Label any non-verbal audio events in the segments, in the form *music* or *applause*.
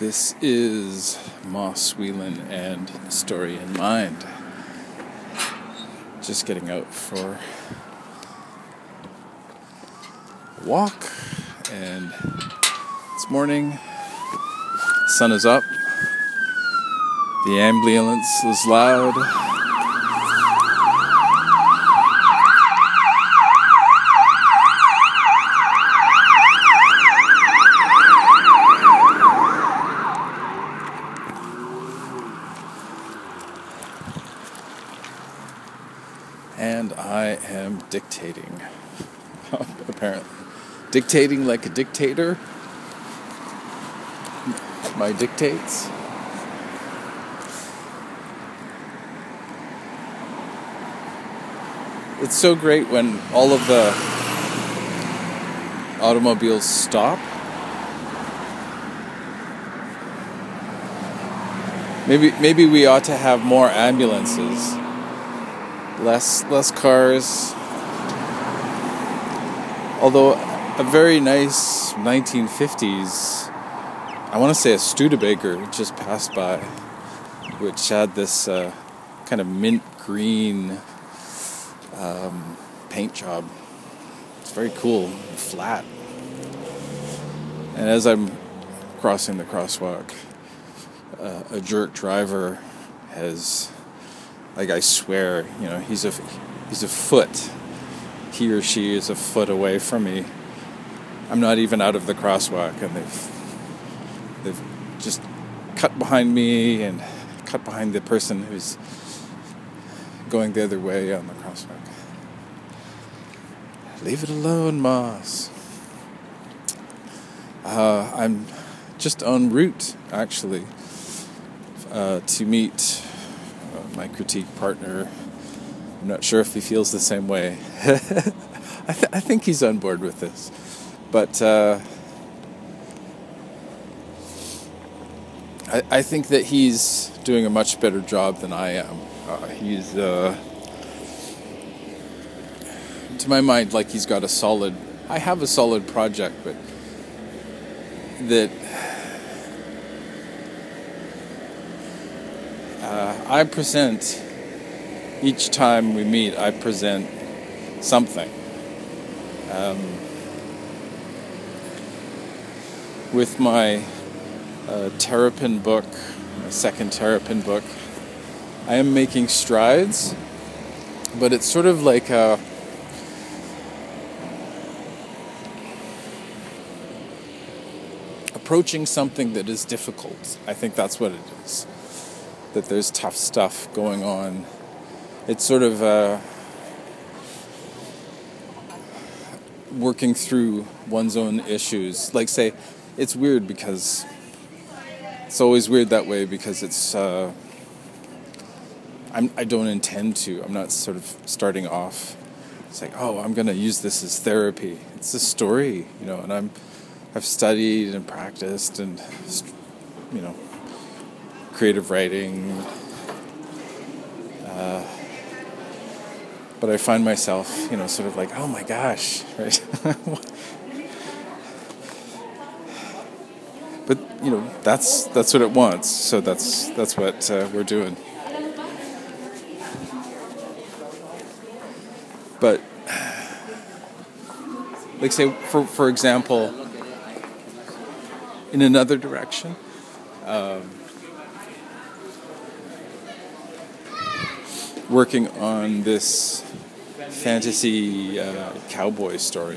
This is Moss Whelan and Story in Mind. Just getting out for a walk, and it's morning. Sun is up. The ambulance is loud. and I am dictating. Apparently, dictating like a dictator. My dictates. It's so great when all of the automobiles stop. Maybe maybe we ought to have more ambulances less less cars. Although a very nice 1950s, I want to say a Studebaker just passed by, which had this uh, kind of mint green um, paint job. It's very cool, flat. And as I'm crossing the crosswalk, uh, a jerk driver has like I swear, you know, he's a he's a foot. He or she is a foot away from me. I'm not even out of the crosswalk, and they've they've just cut behind me and cut behind the person who's going the other way on the crosswalk. Leave it alone, Moss. Uh, I'm just en route, actually, uh, to meet my critique partner. I'm not sure if he feels the same way. *laughs* I, th- I, think he's on board with this. But uh, I, I, think that he's doing a much better job than I am. Uh, he's, uh, to my mind, like he's got a solid, I have a solid project, but that uh, I present each time we meet. I present something. Um, with my uh, Terrapin book, my second Terrapin book, I am making strides, but it's sort of like a approaching something that is difficult. I think that's what it is that there's tough stuff going on. It's sort of uh, working through one's own issues. Like, say, it's weird because it's always weird that way because it's. Uh, I'm, I don't intend to. I'm not sort of starting off. It's like, oh, I'm to use this as therapy. It's a story, you know, and I'm, I've studied and practiced and, you know, creative writing. Uh, but I find myself, you know, sort of like, oh my gosh, *laughs* right? But you know, that's that's what it wants. So that's that's what uh, we're doing. But *sighs* like say for for example, in another direction. Um, working on this fantasy uh, cowboy story.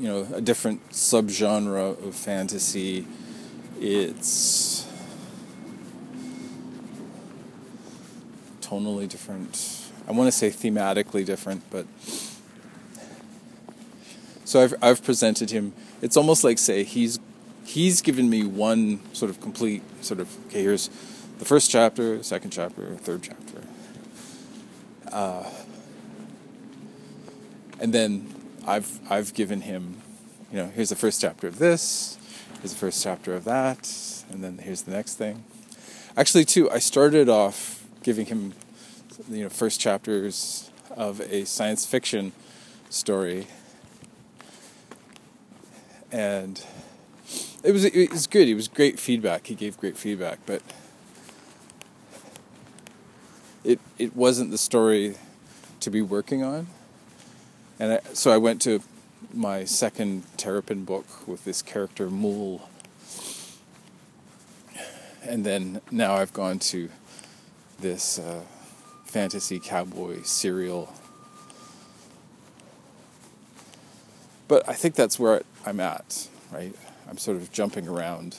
you know a different subgenre of fantasy. It's tonally different. I want to say thematically different, but so I've I've presented him. It's almost like say he's he's given me one sort of complete sort of okay here's the first chapter second chapter third chapter uh, and then i've i've given him you know here's the first chapter of this here's the first chapter of that and then here's the next thing actually too i started off giving him you know first chapters of a science fiction story and it was it was good. It was great feedback. He gave great feedback, but it it wasn't the story to be working on. And I, so I went to my second Terrapin book with this character Mool. And then now I've gone to this uh, fantasy cowboy serial. But I think that's where I'm at, right? I'm sort of jumping around,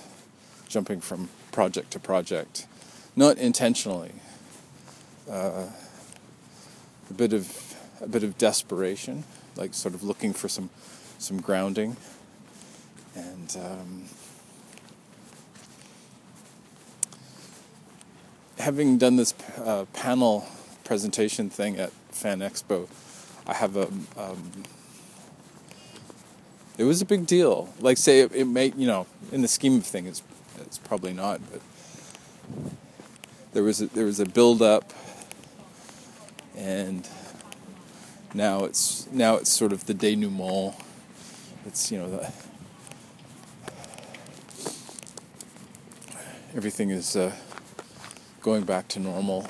jumping from project to project, not intentionally. Uh, a bit of a bit of desperation, like sort of looking for some some grounding, and um, having done this uh, panel presentation thing at Fan Expo, I have a um, it was a big deal. Like, say, it, it may, you know, in the scheme of things, it's, it's probably not, but there was a, there was a build up, and now it's now it's sort of the denouement. It's you know the everything is uh, going back to normal.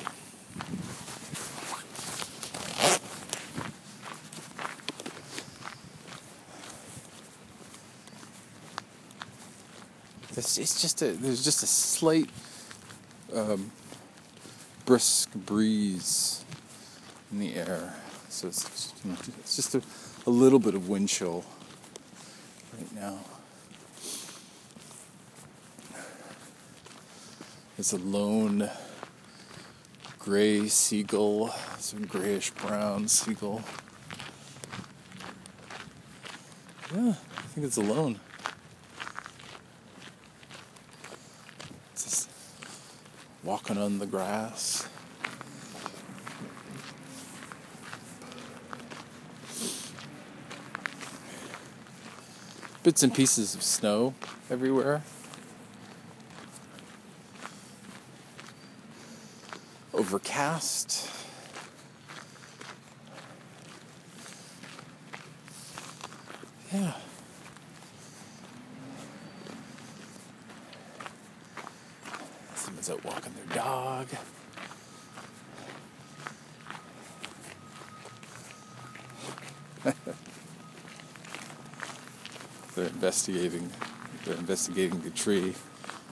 It's, it's just a there's just a slight um, brisk breeze in the air, so it's, you know, it's just a, a little bit of wind chill right now. It's a lone gray seagull, some grayish brown seagull. Yeah, I think it's alone. Just walking on the grass. Bits and pieces of snow everywhere. Overcast. Yeah. Someone's out walking their dog. Investigating. They're investigating the tree.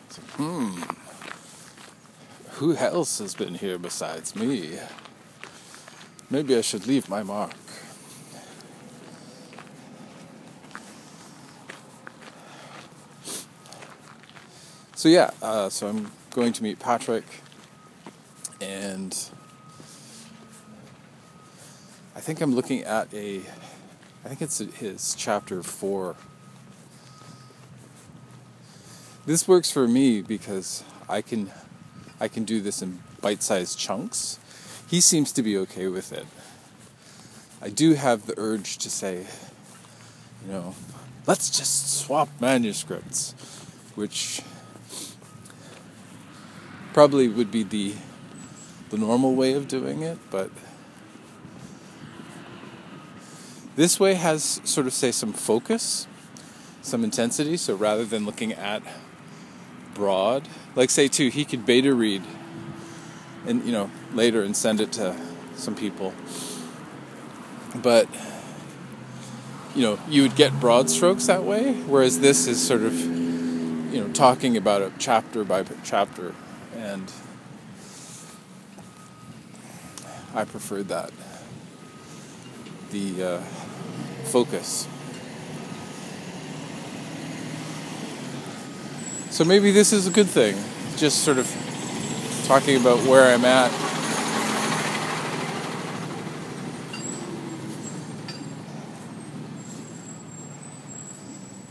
So, hmm. Who else has been here besides me? Maybe I should leave my mark. So yeah, uh, so I'm going to meet Patrick, and I think I'm looking at a, I think it's his chapter four. This works for me because I can, I can do this in bite-sized chunks. He seems to be okay with it. I do have the urge to say, you know, let's just swap manuscripts, which probably would be the the normal way of doing it, but this way has sort of say some focus, some intensity. So rather than looking at broad, like say too, he could beta read and you know later and send it to some people, but you know you would get broad strokes that way, whereas this is sort of you know talking about a chapter by chapter and I preferred that. The uh, focus. So maybe this is a good thing. Just sort of talking about where I'm at.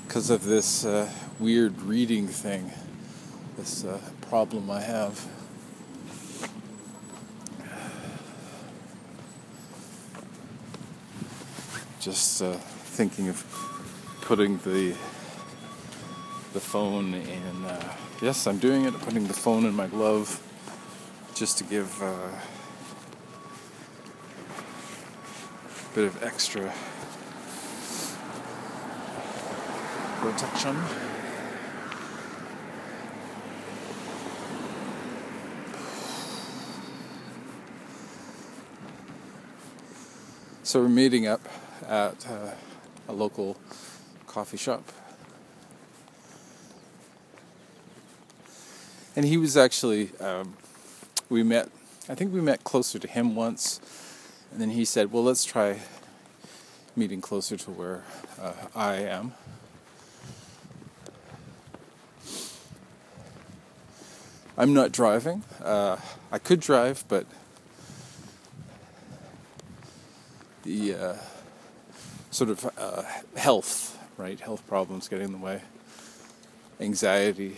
Because of this uh, weird reading thing, this uh, problem I have. Just uh, thinking of putting the the phone in. Uh, yes, I'm doing it. I'm Putting the phone in my glove, just to give uh, a bit of extra protection. So we're meeting up at uh, a local coffee shop. And he was actually, um, we met, I think we met closer to him once. And then he said, well, let's try meeting closer to where uh, I am. I'm not driving. Uh, I could drive, but the uh, sort of uh, health, right? Health problems get in the way. Anxiety.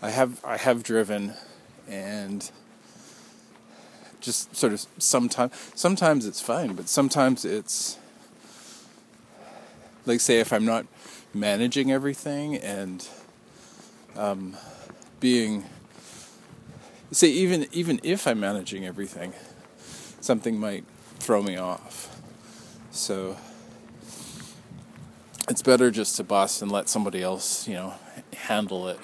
I have I have driven, and just sort of sometimes sometimes it's fine, but sometimes it's like say if I'm not managing everything and um, being say even even if I'm managing everything, something might throw me off. So it's better just to bust and let somebody else, you know, handle it.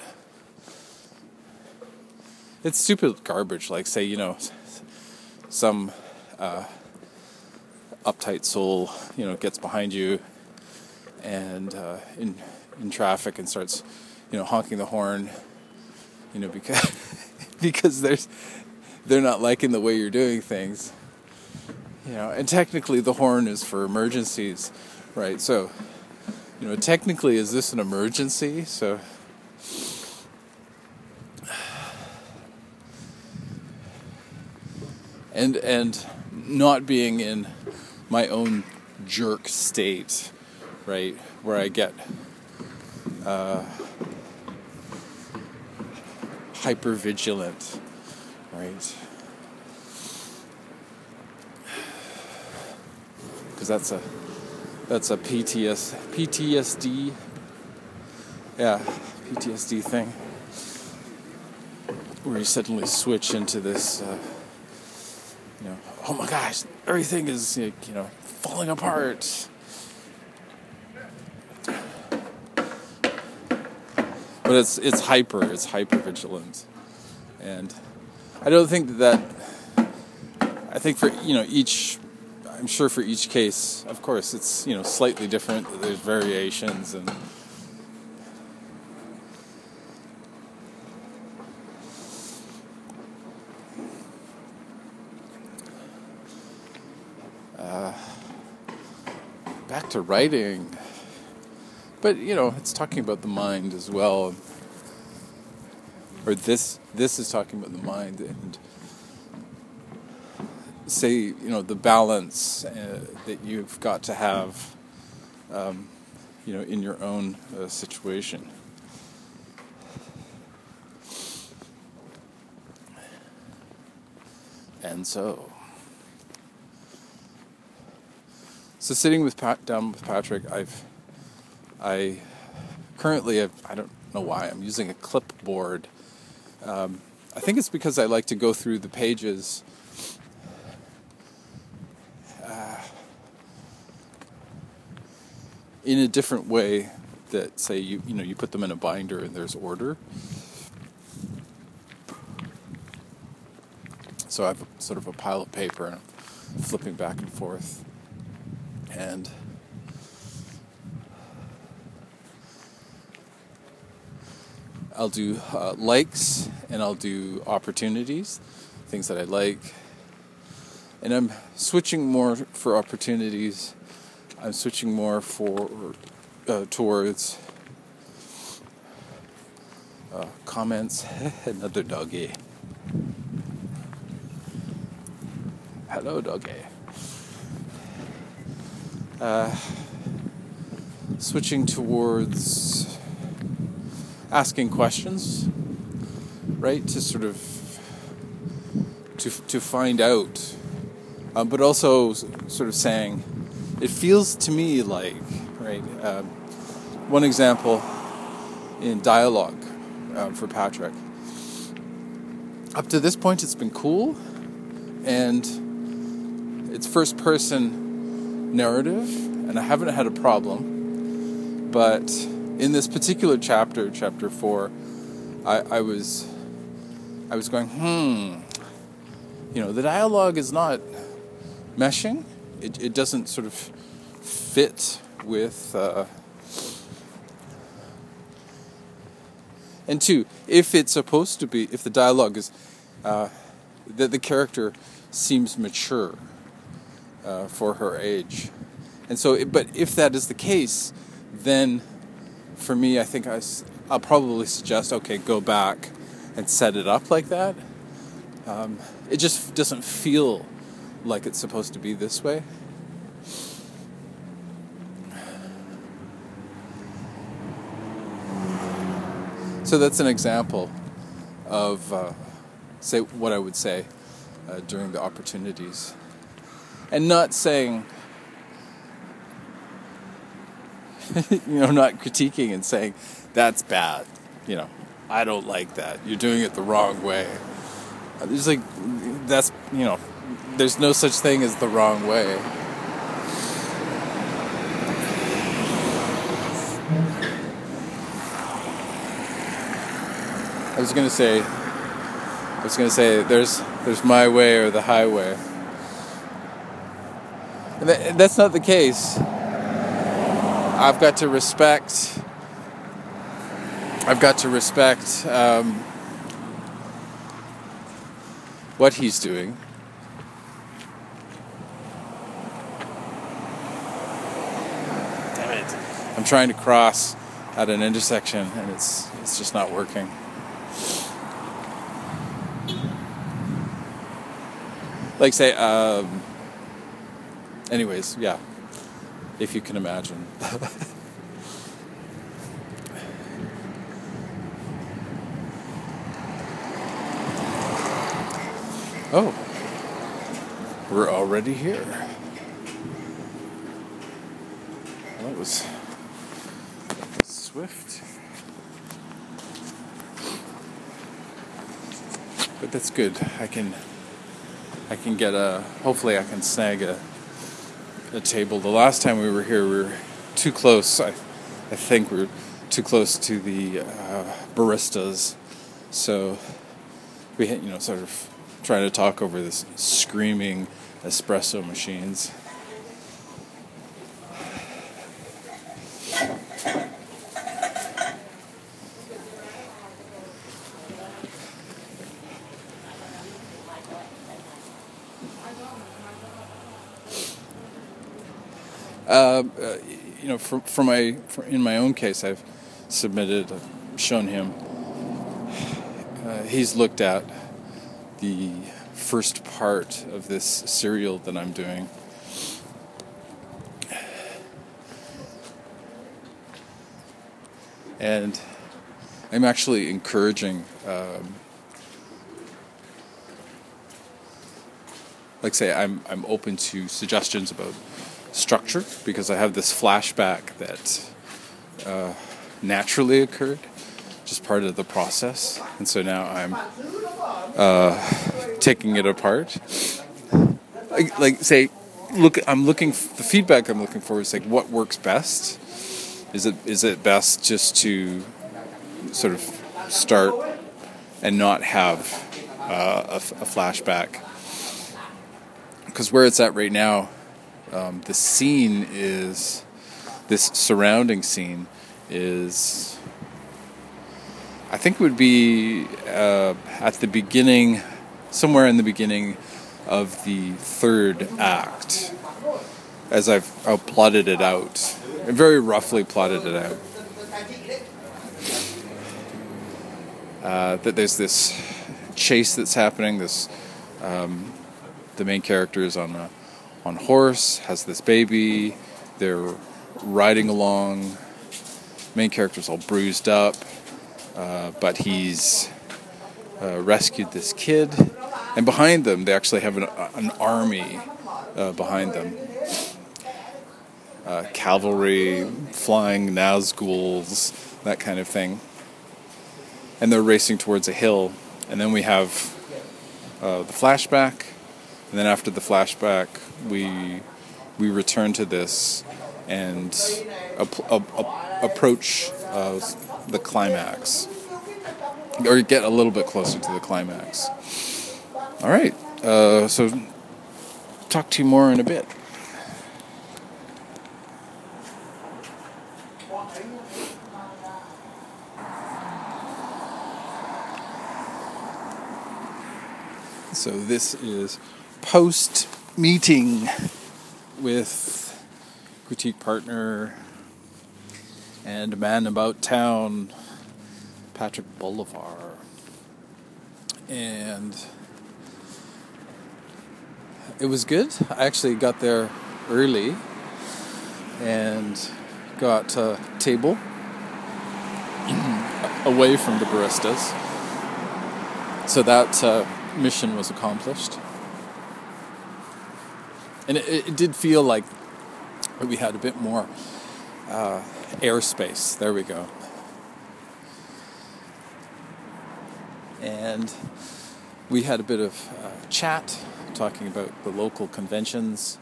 It's stupid garbage. Like say, you know, some uh, uptight soul, you know, gets behind you and uh, in in traffic and starts, you know, honking the horn you know, because *laughs* because there's they're not liking the way you're doing things. You know, and technically the horn is for emergencies, right? So, you know, technically is this an emergency? So and and not being in my own jerk state, right, where I get uh, hyper vigilant, right? Because that's a that's a PTS PTSD, yeah, PTSD thing, where you suddenly switch into this, uh, know, oh my gosh, everything is you know falling apart but it's it's hyper, it's hyper vigilant, and I don't think that. I think for you know each, I'm sure for each case, of course, it's you know slightly different. There's variations and. To writing. But you know it's talking about the mind as well. Or this this is talking about the mind and say you know the balance uh, that you've got to have um, you know in your own uh, situation. And so so sitting with Pat, down with Patrick I've I currently have, I don't know why I'm using a clipboard. Um, I think it's because I like to go through the pages. Uh, in a different way that say you you know you put them in a binder and there's order. So I have a, sort of a pile of paper and I'm flipping back and forth, and I'll do uh, likes and I'll do opportunities, things that I like. And I'm switching more for opportunities. I'm switching more for uh, towards uh, comments. *laughs* Another doggy. Hello, doggy. Uh, switching towards asking questions, right? To sort of to to find out, um, but also sort of saying, it feels to me like right. Um, one example in dialogue um, for Patrick. Up to this point, it's been cool, and it's first person narrative, and I haven't had a problem. But in this particular chapter, chapter four, I, I was I was going, hmm, you know, the dialogue is not meshing. It, it doesn't sort of fit with. Uh, and two, if it's supposed to be, if the dialogue is uh, that the character seems mature uh, for her age, and so, but if that is the case, then for me, I think I, I'll probably suggest okay, go back and set it up like that. Um, it just doesn't feel like it's supposed to be this way. So that's an example of, uh, say, what I would say uh, during the opportunities. And not saying, *laughs* you know, not critiquing and saying, that's bad. You know, I don't like that. You're doing it the wrong way. Uh, there's like, that's, you know, there's no such thing as the wrong way. I was gonna say, I was gonna say, there's there's my way or the highway, that, that's not the case. I've got to respect. I've got to respect um, what he's doing. Damn it! I'm trying to cross at an intersection, and it's it's just not working. like say um, anyways yeah. If you can imagine. *laughs* Oh. We're already here. Well, that was swift. But that's good. I can I can get a. Hopefully, I can snag a a table. The last time we were here, we were too close. I I think we are too close to the uh, baristas, so we you know sort of trying to talk over this screaming espresso machines. Uh, uh, you know, for my in my own case, I've submitted, I've shown him. Uh, he's looked at the first part of this serial that I'm doing. And I'm actually encouraging, um, like say, I'm I'm open to suggestions about structure because I have this flashback that uh, naturally occurred, just part of the process. And so now I'm uh, taking it apart. Like, like, say, look, I'm looking. The feedback I'm looking for is like, what works best? Is it is it best just to sort of start and not have uh, a, a flashback? Because where it's at right now, um, the scene is this surrounding scene is I think would be uh, at the beginning, somewhere in the beginning of the third act, as I've, I've plotted it out, very roughly plotted it out. Uh, that there's this chase that's happening. This um, the main character is on a on horse, has this baby. They're riding along. Main character's all bruised up. uh, but he's uh, rescued this kid, and behind them they actually have an, an army uh, behind them. Uh, cavalry, flying Nazguls, that kind of thing. And they're racing towards a hill, and then we have uh, the flashback, and then after the flashback, we we return to this and ap- ap- approach uh, the climax, or get a little bit closer to the climax. All right, uh, so talk to you more in a bit. So this is post meeting with critique partner and man about town, Patrick Bolivar. And it was good. I actually got there early and got a table *clears throat* away from the baristas. So that uh, mission was accomplished. And it, it, did feel like we had a bit more uh, airspace. There we go. And we had a bit of uh, chat talking about the local conventions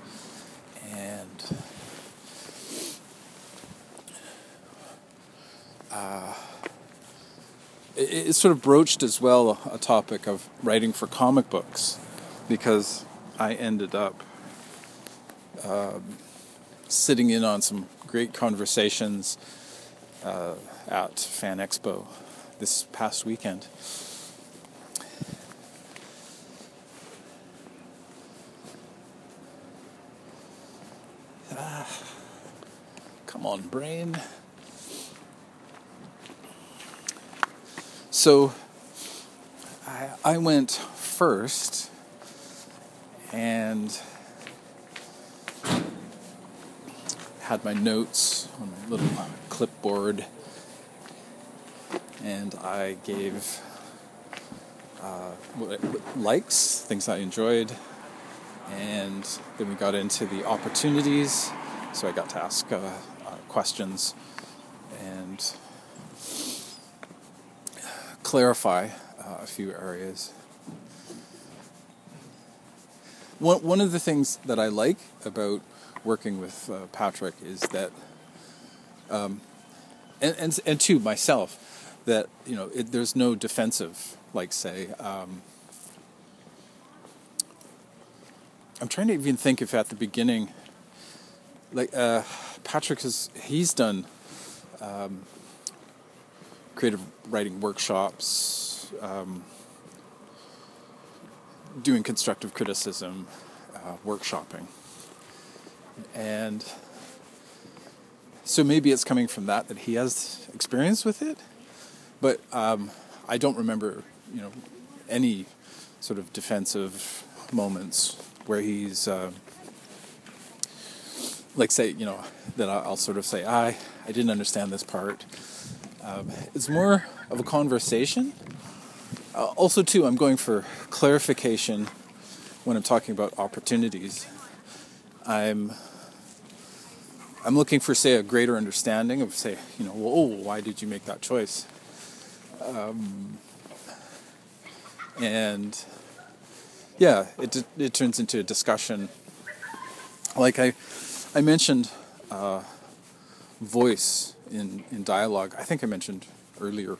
and uh, it, it, sort of broached as well a, a topic of writing for comic books because I ended up sitting in on some great conversations uh, at Fan Expo this past weekend. Ah, come on, brain. So I, I went first and had my notes on a little clipboard and I gave uh, likes, things I enjoyed, and then we got into the opportunities. So I got to ask uh, uh, questions and clarify uh, a few areas. One, one of the things that I like about working with uh, Patrick is that, um, and, and, and to myself, that, you know, it, there's no defensive, like, say, um, I'm trying to even think if at the beginning, like, uh, Patrick has, he's done um, creative writing workshops, um, doing constructive criticism, uh, workshopping. And so maybe it's coming from that that he has experience with it, but um, I don't remember, you know, any sort of defensive moments where he's, uh, like, say, you know, that I'll sort of say, I, I didn't understand this part. Um, it's more of a conversation. Uh, also, too, I'm going for clarification when I'm talking about opportunities. I'm I'm looking for, say, a greater understanding of, say, you know, oh, why did you make that choice? Um, and yeah, it it turns into a discussion. Like I I mentioned uh, voice in, in dialogue. I think I mentioned earlier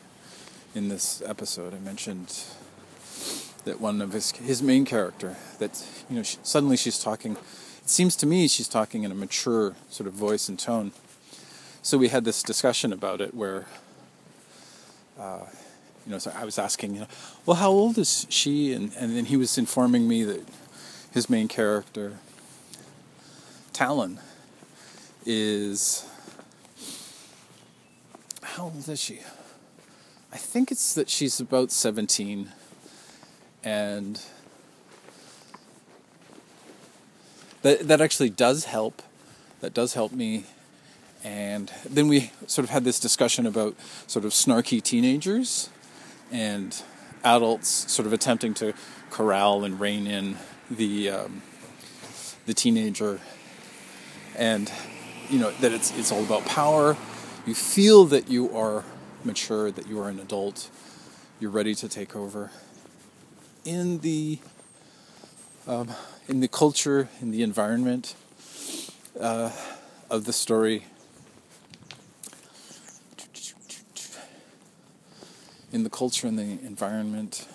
in this episode, I mentioned that one of his his main character that you know she, suddenly she's talking. Seems to me she's talking in a mature sort of voice and tone. So we had this discussion about it where. Uh, you know, so I was asking, you know, well, how old is she? And and then he was informing me that his main character, Talon, is how old is she? I think it's that she's about 17 and that that actually does help. That does help me And then we sort of had this discussion about sort of snarky teenagers and adults sort of attempting to corral and rein in the um, the teenager, and you know that it's it's all about power. You feel that you are mature, that you are an adult, you're ready to take over. In the um, in the culture, in the environment uh, of the story, in the culture and the environment.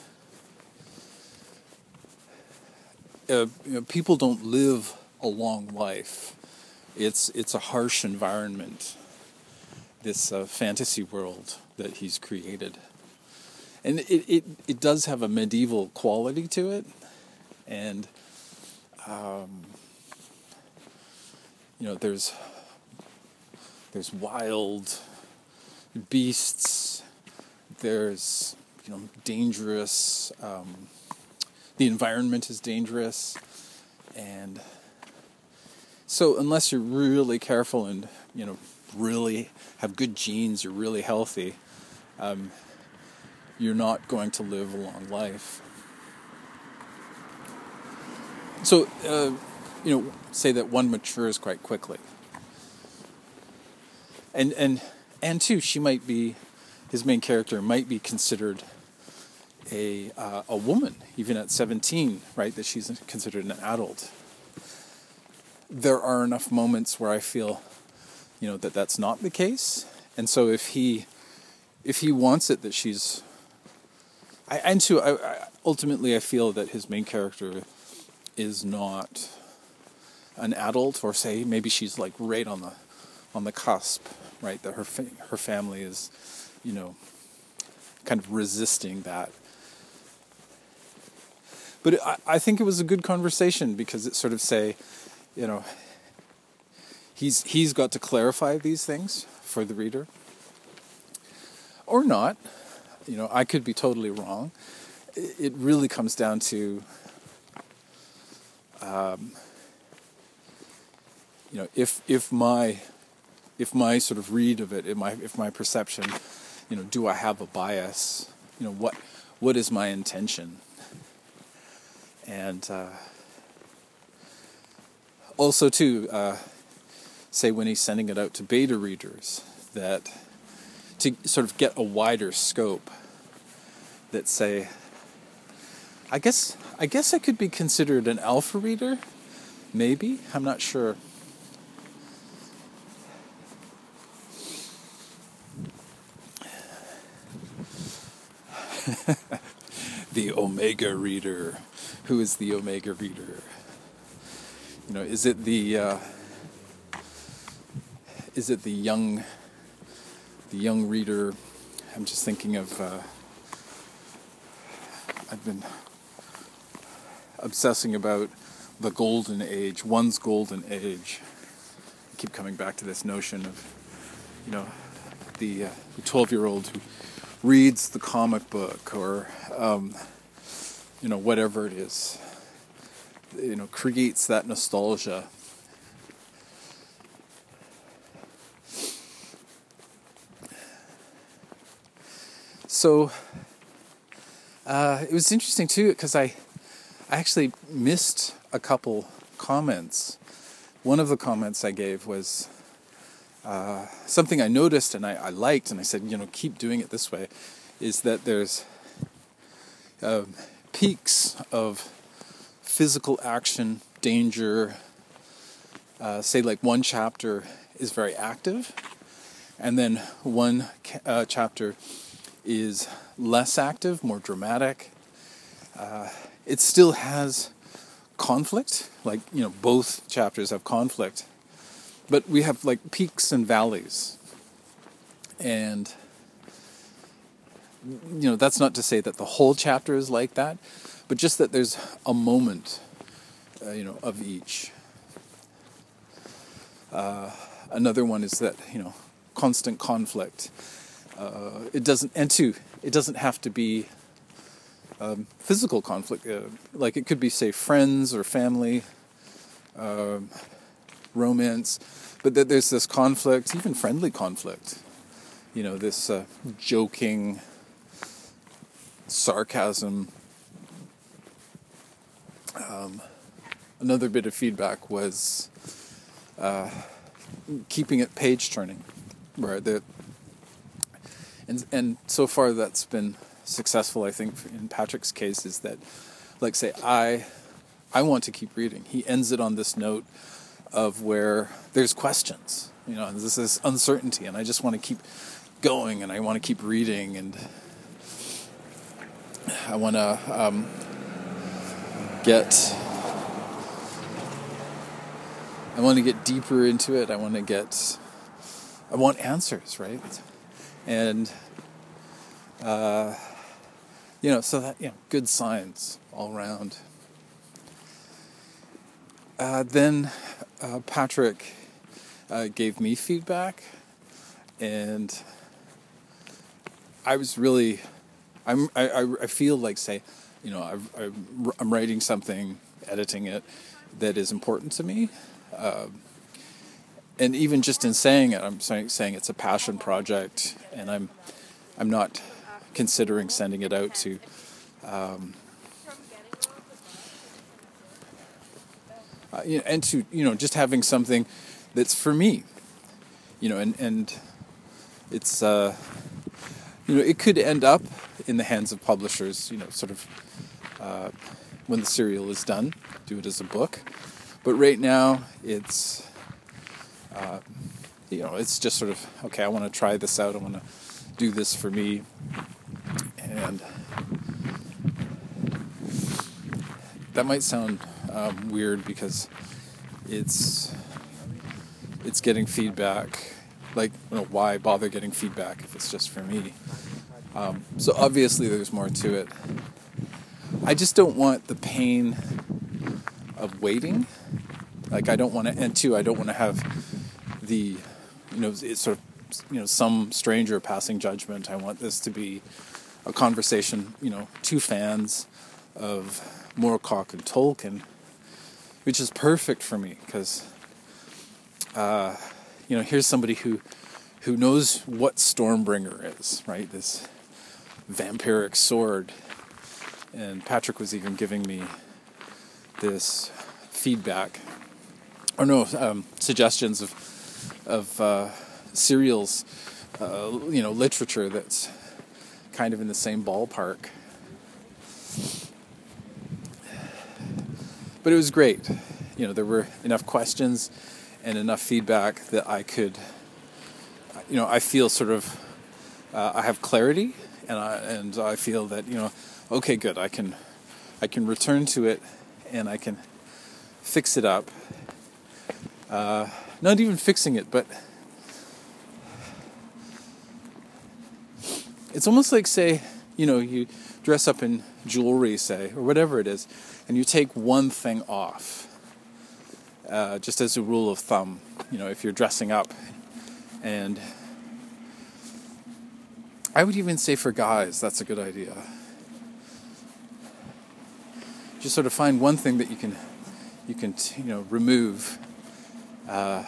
Uh, you know, people don't live a long life. It's it's a harsh environment. This uh, fantasy world that he's created, and it, it it does have a medieval quality to it, and um, you know there's there's wild beasts. There's you know dangerous um, the environment is dangerous. And so unless you're really careful and you know really have good genes you're really healthy um, you're not going to live a long life so uh, you know say that one matures quite quickly and and and two she might be his main character might be considered a uh, a woman, even at 17, right? That she's considered an adult. There are enough moments where I feel, you know, that that's not the case, and so if he, if he wants it that she's, I and too, I, I, ultimately I feel that his main character is not an adult, or say maybe she's like right on the, on the cusp, right? That her fa- her family is you know, kind of resisting that. But I, I think it was a good conversation because it sort of say, you know, he's he's got to clarify these things for the reader, or not. You know, I could be totally wrong. It really comes down to, um, you know, if if my if my sort of read of it, if my if my perception you know, do I have a bias? You know, what what is my intention? And uh, also, too, uh, say when he's sending it out to beta readers, that to sort of get a wider scope, that say, I guess I guess I could be considered an alpha reader, maybe I'm not sure. *laughs* the Omega reader. Who is the Omega reader? You know, is it the uh, is it the young the young reader? I'm just thinking of. Uh, I've been obsessing about the golden age, one's golden age. I keep coming back to this notion of, you know, the uh, 12 year old who reads the comic book or um, you know whatever it is you know creates that nostalgia so uh, it was interesting too because I, I actually missed a couple comments one of the comments i gave was uh, something I noticed and I, I, liked, and I said, you know, keep doing it this way, is that there's um, peaks of physical action, danger. Uh, say, like one chapter is very active, and then one uh, chapter is less active, more dramatic. It still has conflict, like, you know, both chapters have conflict. But we have like peaks and valleys. And you know that's not to say that the whole chapter is like that but just that there's a moment uh, you know of each. Uh, another one is that you know constant conflict. Uh, it doesn't and two it doesn't have to be um, physical conflict uh, like it could be say friends or family um, romance but that there's this conflict, even friendly conflict. You know, this uh, joking sarcasm. Um, another bit of feedback was uh, keeping it page turning, right? The, and and so far that's been successful. I think in Patrick's case is that, like, say I, I want to keep reading. He ends it on this note of where there's questions. You know, and this is uncertainty, and I just want to keep going, and I want to keep reading, and I want to um, get. I want to get deeper into it. I want to get. I want answers, right? And uh, you know, so that you know, good signs all around. Uh, then uh, Patrick uh, gave me feedback, and I was really I'm, I, I feel like, say, you know, i am writing something, editing it, that is important to me. Uh, and even just in saying it, I'm saying it's a passion project, and I'm, I'm not considering sending it out to. Um, uh, and to you know, just having something that's for me, you know, and and it's uh, you know, it could end up in the hands of publishers, you know, sort of uh, when the serial is done, do it as a book. But right now, it's, uh, you know, it's just sort of, okay, I want to try this out, I want to do this for me. And that might sound um, weird because it's it's getting feedback like you know, why bother getting feedback if it's just for me? Um, so obviously there's more to it. I just don't want the pain of waiting. Like i don't want to and two i don't want to have the you know it's sort of you know some stranger passing judgment. I want this to be a conversation you know two fans of Moorcock and Tolkien which is perfect for me because uh, you know, here's somebody who who knows what Stormbringer is, right? This vampiric sword. And Patrick was even giving me this feedback, or no, um, suggestions of of uh, serials, uh, you know, literature that's kind of in the same ballpark. But it was great. You know, there were enough questions and enough feedback that I could, you know, I feel sort of, uh, I have clarity, and I and I feel that you know, okay, good, I can, I can return to it, and I can fix it up. Uh, not even fixing it, but it's almost like say, you know, you dress up in jewelry, say, or whatever it is, and you take one thing off uh, just as a rule of thumb, you know, if you're dressing up. And I would even say for guys, that's a good idea. Just sort of find one thing that you can, you can, you know, remove. Uh,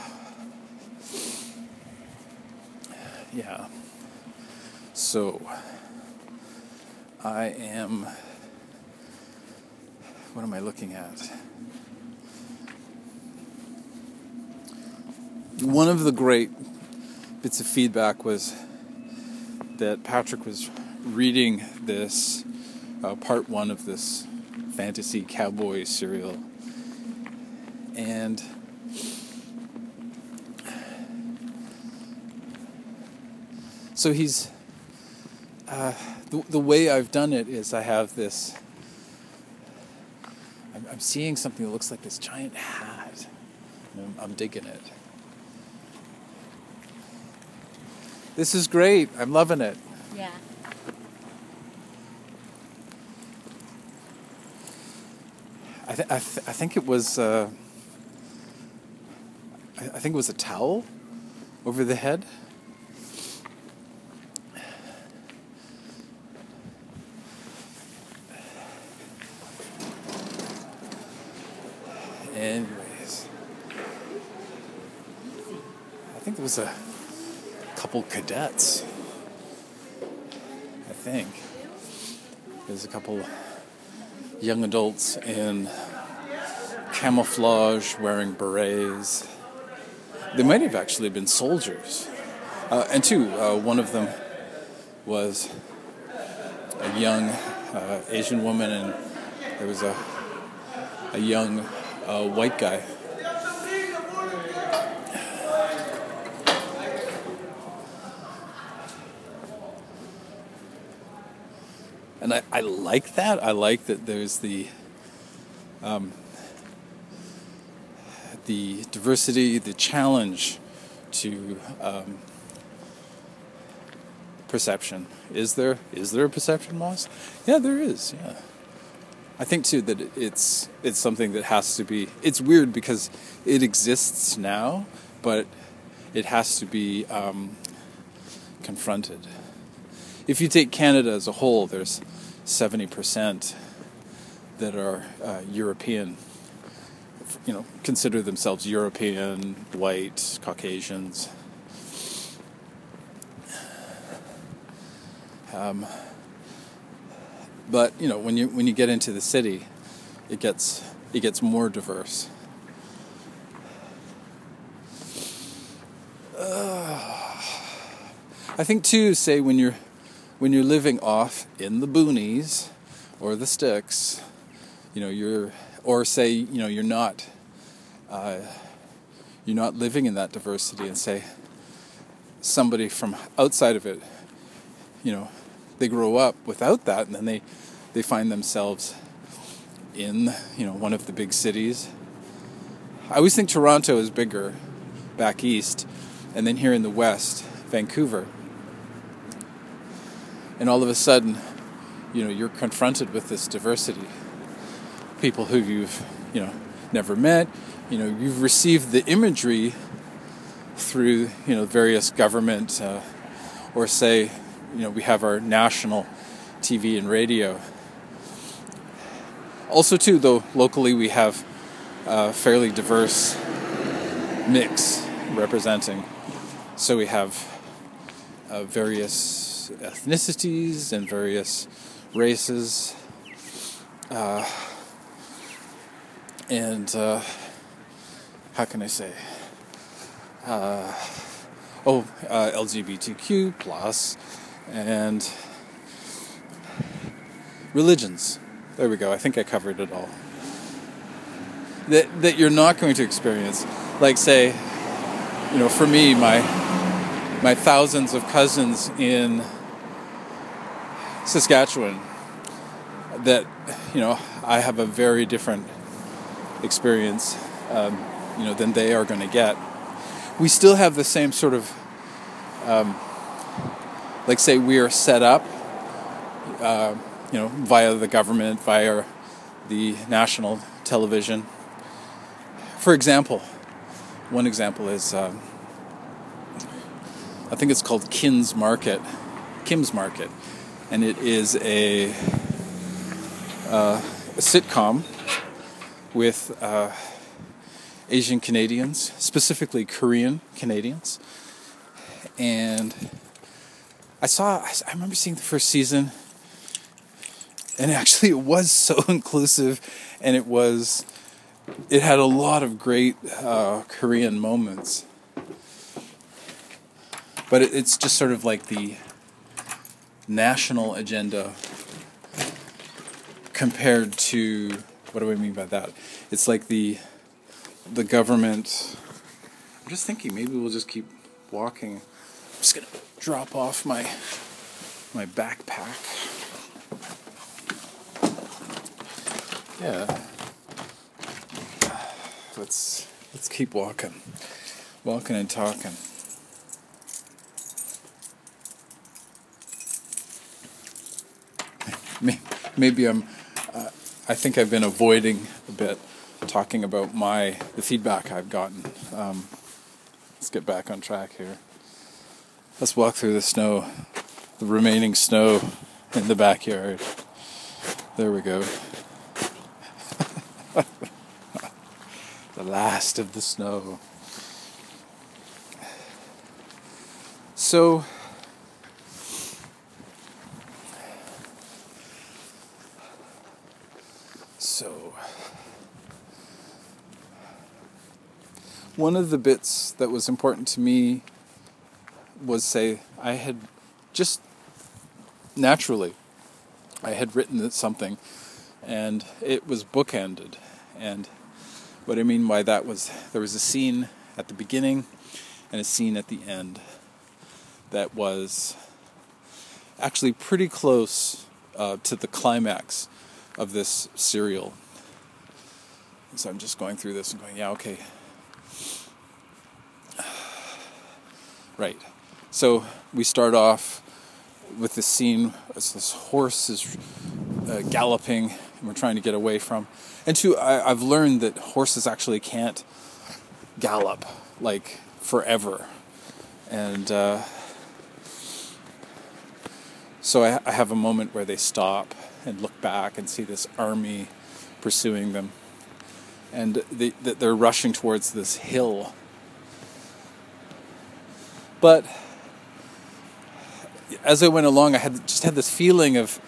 yeah. So, I am. What am I looking at? one of the great bits of feedback was that Patrick was reading this uh, part one of this fantasy cowboy serial, and so he's uh, the, the way I've done it is I have this. I'm, I'm seeing something that looks like this giant hat. I'm, I'm digging it. This is great. I'm loving it. Yeah. I, th- I, th- I think it was uh, I-, I think it was a towel over the head. Anyways. I think there was a couple cadets. I think there's a couple young adults in camouflage, wearing berets. They might have actually been soldiers. Uh, and two, uh, one of them was a young uh, Asian woman, and there was a a young uh, white guy. And I, I like that. I like that there's the um, the diversity, the challenge to um, perception. Is there is there a perception loss? Yeah, there is. Yeah, I think too that it's it's something that has to be. It's weird because it exists now, but it has to be um, confronted. If you take Canada as a whole, there's seventy percent that are uh, European. You know, consider themselves European, white, Caucasians Um, but you know, when you when you get into the city, it gets it gets more diverse. Uh, I think too, say when you're when you're living off in the boonies or the sticks, you know, you're or say you know you're not uh, you're not living in that diversity, and say somebody from outside of it, you know, they grow up without that, and then they they find themselves in you know one of the big cities. I always think Toronto is bigger back east, and then here in the west, Vancouver. And all of a sudden, you know, you're confronted with this diversity. People who you've, you know, never met. You know, you've received the imagery through, you know, various government uh, or say you know we have our national TV and radio. Also, too, though locally we have a fairly diverse mix representing. So we have uh, various ethnicities and various races, uh, and uh, how can I say? Uh, oh, uh, LGBTQ plus and religions. There we go. I think I covered it all. That that you're not going to experience, like say, you know, for me, my my thousands of cousins in Saskatchewan. That you know, I have a very different experience, um, you know, than they are going to get. We still have the same sort of um, like say we are set up, uh, you know, via the government, via the national television. For example, one example is uh, I think it's called Kin's Market, Kim's Market, and it is a, uh, a sitcom with uh, Asian Canadians, specifically Korean Canadians, and I saw, I remember seeing the first season, and *laughs* actually it was so *laughs* inclusive, and it was, it had a lot of great uh, Korean moments. But it, it's just sort of like the national agenda compared to what do I mean by that? It's like the the government. I'm just thinking maybe we'll just keep walking. I'm just gonna drop off my my backpack. Yeah. Let's let's keep walking. Walking and talking. Maybe I'm uh, I think I've been avoiding a bit talking about my the feedback I've gotten. Um, let's get back on track here. Let's walk through the snow, the remaining snow in the backyard. There we go. *laughs* the last of the snow. So, so one of the bits that was important to me was say I had just naturally I had written something and it was bookended and what I mean by that was there was a scene at the beginning and a scene at the end that was actually pretty close uh, to the climax of this serial. So I'm just going through this and going, yeah, okay. *sighs* Right. So we start off with this scene as this horse is uh, galloping and we're trying to get away from. And two, I, I've learned that horses actually can't gallop like forever. And uh, so I, I have a moment where they stop and look back and see this army pursuing them. And they, they're rushing towards this hill. But as I went along, I had just had this feeling of,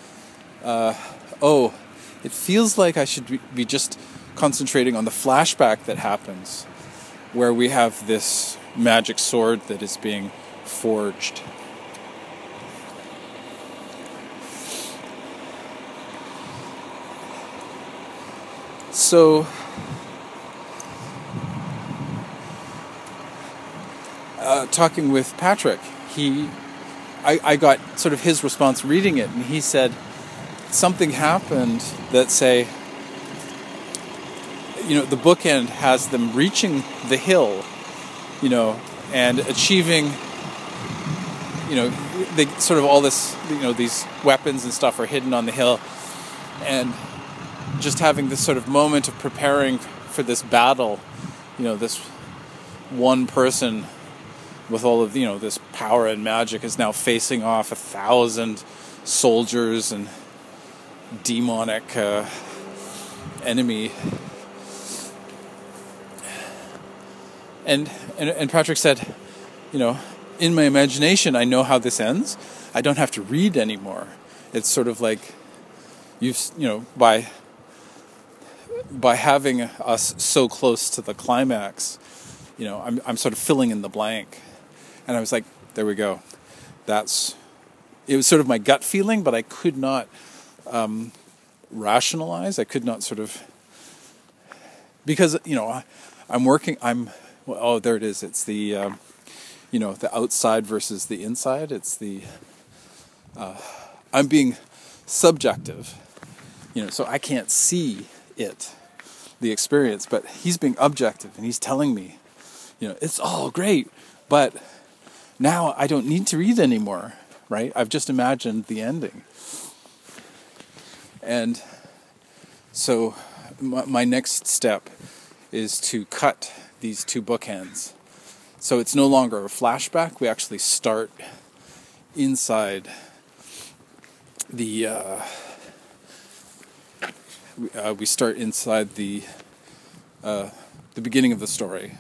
uh, oh, it feels like I should be just concentrating on the flashback that happens, where we have this magic sword that is being forged. So, uh, talking with Patrick, he, I, I got sort of his response reading it, and he said something happened that say, you know, the bookend has them reaching the hill, you know, and achieving, you know, they sort of all this, you know, these weapons and stuff are hidden on the hill, and just having this sort of moment of preparing for this battle, you know, this one person with all of you know this power and magic is now facing off a thousand soldiers and demonic uh, enemy. And, and and Patrick said, you know, in my imagination, I know how this ends. I don't have to read anymore. It's sort of like you've you know by by having us so close to the climax, you know, I'm, I'm sort of filling in the blank. And I was like, there we go. That's, it was sort of my gut feeling, but I could not um, rationalize. I could not sort of, because, you know, I, I'm working, I'm, well, oh, there it is. It's the, um, you know, the outside versus the inside. It's the, uh, I'm being subjective, you know, so I can't see it the experience, but he's being objective and he's telling me, you know, it's all great, but now I don't need to read anymore, right? I've just imagined the ending. And so my, my next step is to cut these two bookends. So it's no longer a flashback, we actually start inside the. Uh, uh, we start inside the uh, the beginning of the story,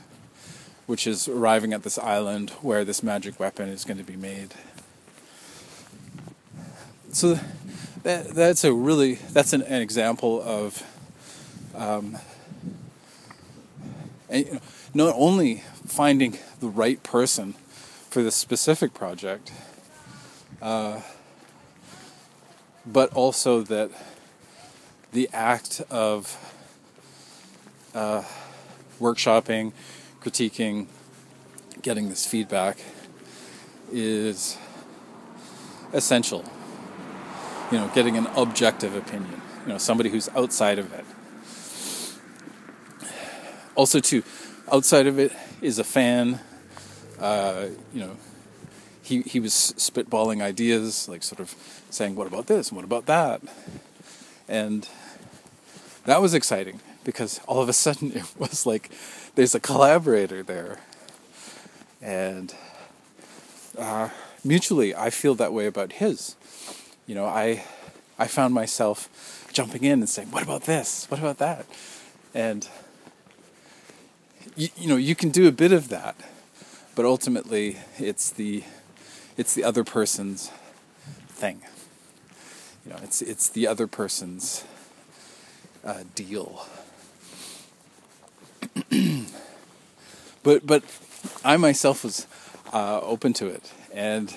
which is arriving at this island where this magic weapon is going to be made. So that that's a really that's an, an example of um, not only finding the right person for this specific project, uh, but also that the act of uh, workshopping, critiquing, getting this feedback is essential. You know, getting an objective opinion, you know, somebody who's outside of it. Also, too, outside of it is a fan. Uh, you know, he he was spitballing ideas, like sort of saying, "What about this? What about that?" And that was exciting because all of a sudden it *laughs* was like there's a collaborator there. And uh, mutually, I feel that way about his. You know, I, I found myself jumping in and saying, What about this? What about that? And, you, you know, you can do a bit of that, but ultimately it's the, it's the other person's thing. You know, it's it's the other person's uh, deal. *clears throat* but but I myself was uh, open to it and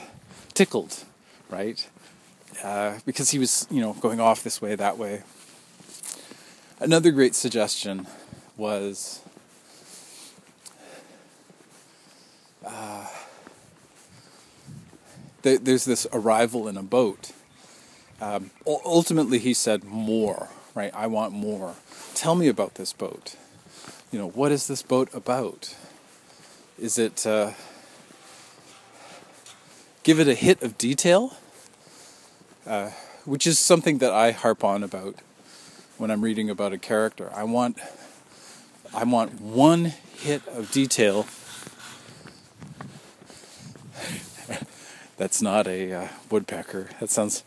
tickled, right? Uh, because he was, you know, going off this way, that way. Another great suggestion was uh, th- there's this arrival in a boat. Um, ultimately, he said, More, right? I want more. Tell me about this boat. You know, what is this boat about? Is it. Uh, give it a hit of detail, uh, which is something that I harp on about when I'm reading about a character. I want, I want one hit of detail. *laughs* That's not a uh, woodpecker. That sounds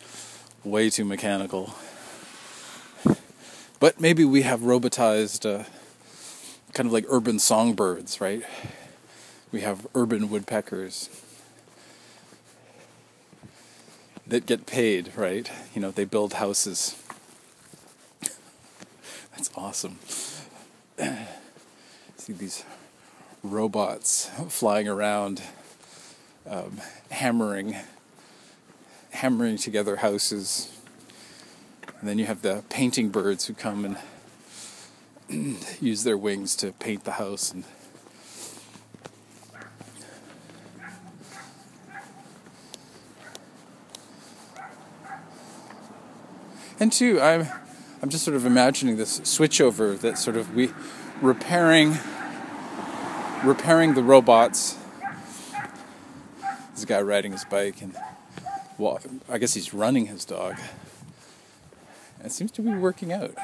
way too mechanical. But maybe we have robotized, uh, kind of like urban songbirds, right? We have urban woodpeckers that get paid, right? You know, they build houses *laughs* that's awesome. *clears throat* See these robots flying around, um, hammering, hammering together houses. And then you have the painting birds who come and *clears throat* use their wings to paint the house and and two i'm I'm just sort of imagining this switchover that sort of we repairing repairing the robots. This guy riding his bike and well, I guess he's running his dog. It seems to be working out.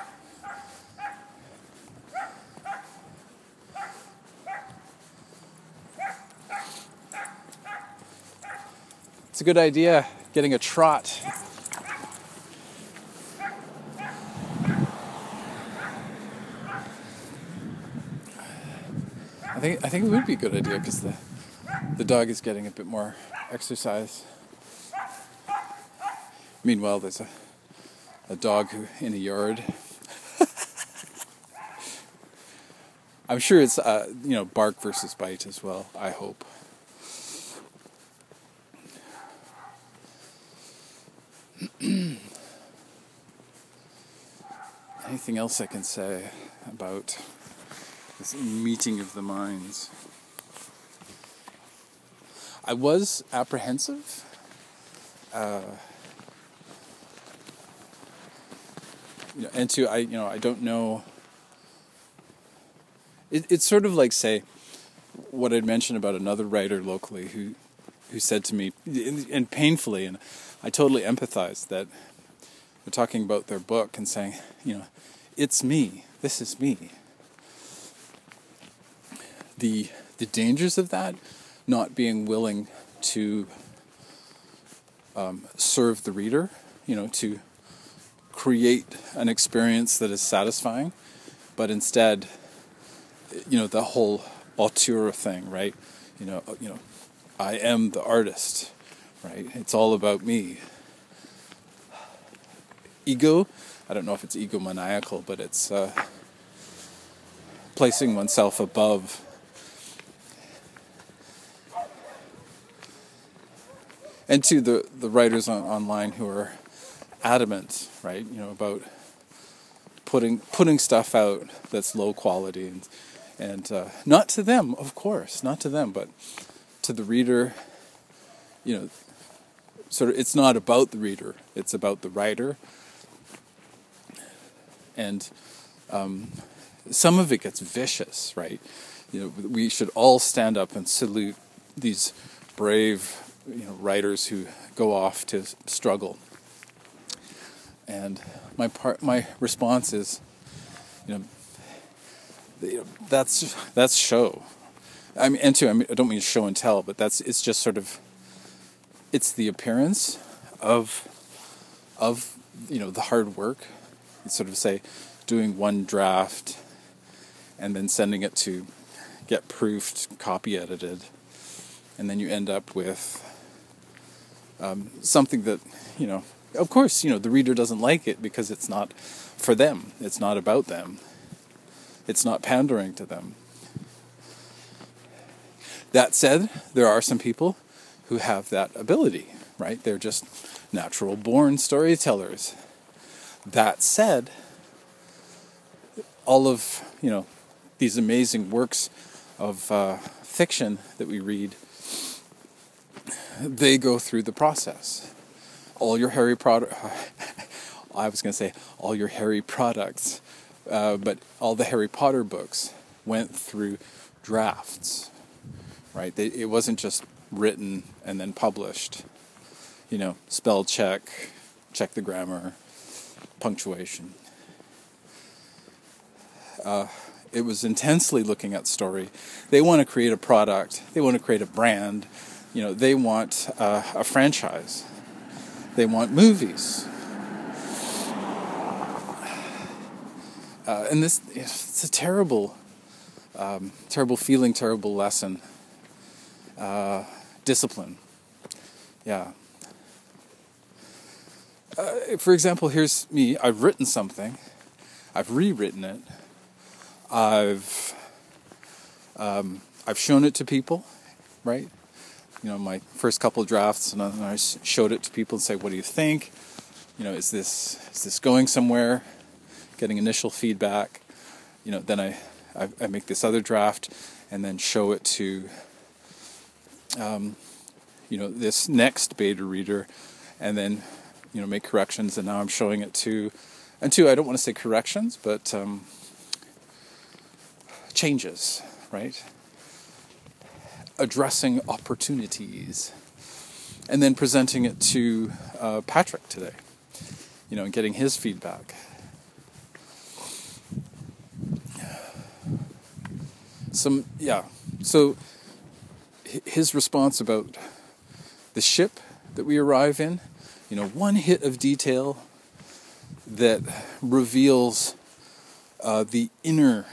It's a good idea getting a trot I think I think it would be a good idea because the the dog is getting a bit more exercise. Meanwhile, there's a a dog in a yard. *laughs* I'm sure it's uh, you know bark versus bite as well. I hope. *clears throat* Anything else I can say about? this meeting of the minds. I was apprehensive. Uh, you know, and to I, you know, I don't know. It, it's sort of like say what I'd mentioned about another writer locally who, who said to me, and painfully, and I totally empathize that they're talking about their book and saying, you know, it's me. This is me the the dangers of that, not being willing to um, serve the reader, you know, to create an experience that is satisfying, but instead, you know, the whole auteur thing, right? You know, you know, I am the artist, right? It's all about me. Ego, I don't know if it's egomaniacal, but it's uh, placing oneself above and to the the writers on, online who are adamant, right? You know about putting putting stuff out that's low quality and and uh, not to them, of course, not to them, but to the reader. You know, sort of, it's not about the reader; it's about the writer. And um, some of it gets vicious, right? You know, we should all stand up and salute these brave you know writers who go off to struggle. And my part, my response is, you know, that's that's show. I mean, and too, I, mean, I don't mean show and tell, but that's it's just sort of, it's the appearance of, of you know the hard work. Sort of say, doing one draft, and then sending it to get proofed, copy edited, and then you end up with um, something that you know. Of course, you know the reader doesn't like it because it's not for them. It's not about them. It's not pandering to them. That said, there are some people who have that ability, right? They're just natural born storytellers. That said, all of, you know, these amazing works of uh, fiction that we read, they go through the process. All your Harry Potter, *laughs* I was going to say all your Harry products, uh, but all the Harry Potter books went through drafts, right? They, it wasn't just written and then published. You know, spell check, check the grammar, punctuation. Uh, it was intensely looking at story. They want to create a product. They want to create a brand. You know, they want uh, a franchise. They want movies. Uh, and this it's a terrible, um, terrible feeling, terrible lesson. Uh, discipline. Yeah. Uh, for example, here's me. I've written something. I've rewritten it. I've um, I've shown it to people, right? You know, my first couple drafts, and I showed it to people and say, "What do you think? You know, is this is this going somewhere?" Getting initial feedback. You know, then I I, I make this other draft and then show it to um, you know this next beta reader, and then you know make corrections. And now I'm showing it to, and two I don't want to say corrections, but um, changes, right? Addressing opportunities, and then presenting it to uh, Patrick today. You know, and getting his feedback. Some yeah, so his response about the ship that we arrive in, you know, one hit of detail that reveals uh, the inner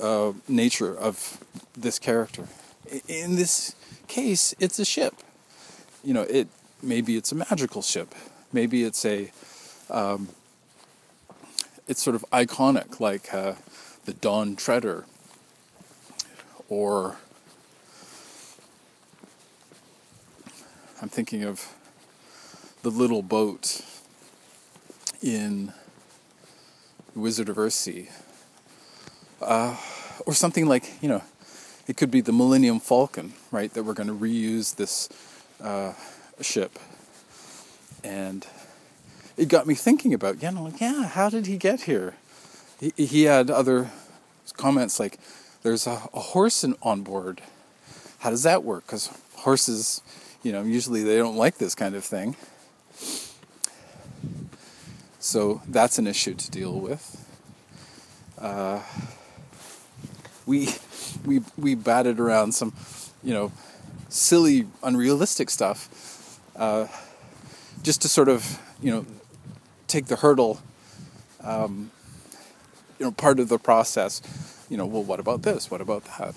uh, nature of this character. In this case, it's a ship. You know, it maybe it's a magical ship. Maybe it's a um, it's sort of iconic, like uh, the Dawn Treader, or I'm thinking of the little boat in Wizard of Earthsea. Uh, or something like, you know, it could be the Millennium Falcon, right? That we're going to reuse this uh, ship. And it got me thinking about, you know, yeah, how did he get here? He, he had other comments like, there's a, a horse in, on board. How does that work? Because horses you know, usually they don't like this kind of thing. So that's an issue to deal with. Uh, we we we batted around some, you know, silly, unrealistic stuff, uh, just to sort of, you know, take the hurdle. Um, you know, part of the process. You know, well, what about this? What about that?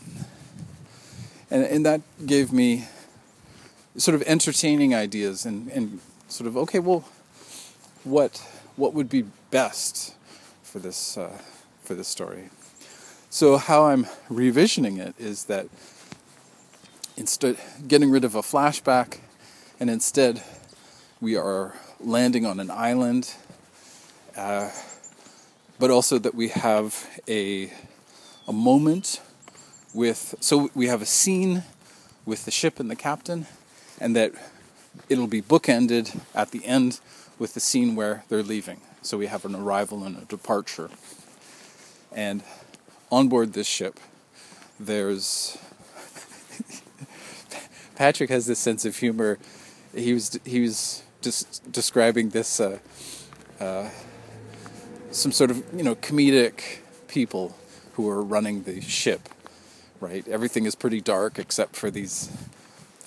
And and that gave me sort of entertaining ideas and, and sort of okay, well, what what would be best for this uh, for this story? So how I'm revisioning it is that instead getting rid of a flashback, and instead we are landing on an island, uh, but also that we have a a moment with so we have a scene with the ship and the captain and that it'll be bookended at the end with the scene where they're leaving. So we have an arrival and a departure. And on board this ship, there's *laughs* Patrick has this sense of humor. He was he was just describing this uh, uh, some sort of you know comedic people who are running the ship. Right, everything is pretty dark except for these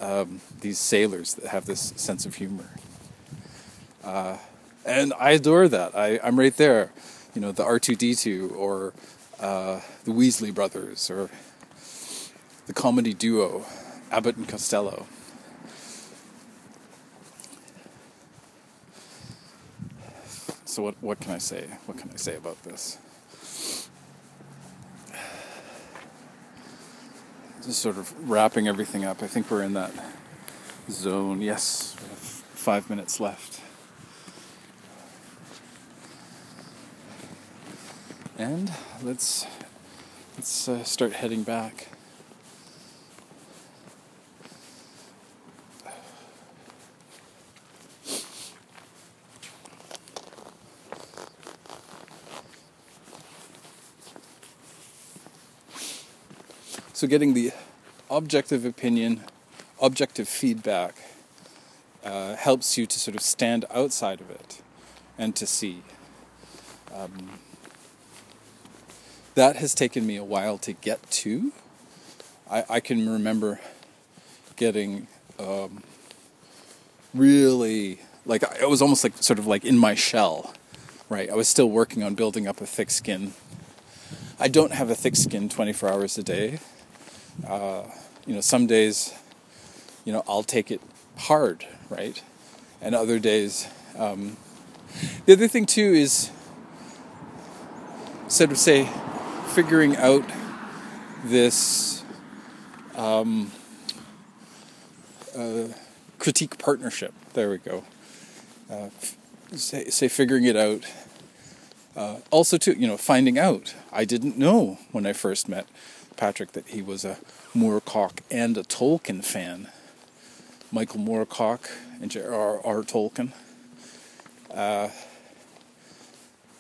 um, these sailors that have this sense of humor. Uh, and I adore that. I, am right there. You know, the R2D2 or uh, the Weasley brothers or the comedy duo Abbott and Costello. So what, what can I say? What can I say about this? Just sort of wrapping everything up. I think we're in that zone. Yes, we have five minutes left. And let's let's uh, start heading back. So, getting the objective opinion, objective feedback uh, helps you to sort of stand outside of it and to see. Um, that has taken me a while to get to. I, I can remember getting um, really like it was almost like sort of like in my shell, right? I was still working on building up a thick skin. I don't have a thick skin 24 hours a day. Uh, you know, some days, you know, I'll take it hard, right? And other days, um, the other thing too is sort of say figuring out this um, uh, critique partnership. There we go. Uh, say, say figuring it out. Uh, also, too, you know, finding out. I didn't know when I first met Patrick that he was a Moorcock and a Tolkien fan. Michael Moorcock and J.R.R. Tolkien. Uh,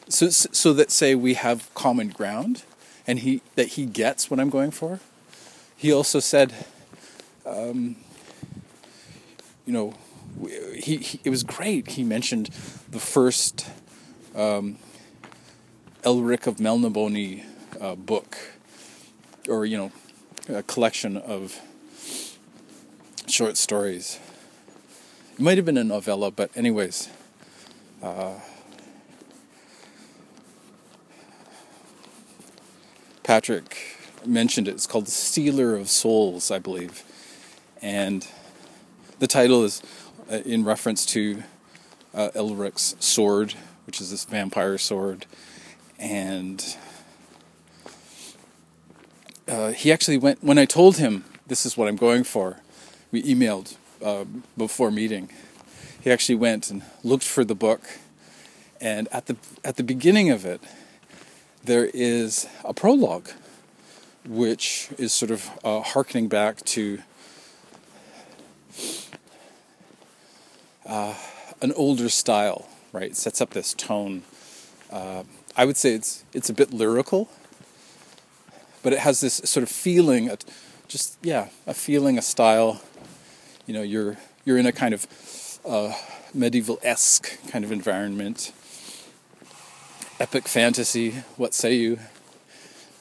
so, so that say we have common ground, and he that he gets what I'm going for. He also said, um, you know, he, he, it was great. He mentioned the first um, Elric of Melniboné uh, book or you know, a collection of short stories. It might have been a novella, but anyways. Uh, Patrick mentioned it. It's called The Stealer of Souls, I believe. And the title is uh, in reference to uh, Elric's sword, which is this vampire sword. And uh, he actually went when I told him this is what I'm going for. We emailed uh, before meeting. He actually went and looked for the book, and at the at the beginning of it, there is a prologue, which is sort of uh, harkening back to uh, an older style. Right, it sets up this tone. Uh, I would say it's it's a bit lyrical but it has this sort of feeling, just yeah, a feeling, a style. You know, you're you're in a kind of uh, medieval esque kind of environment, epic fantasy. What say you?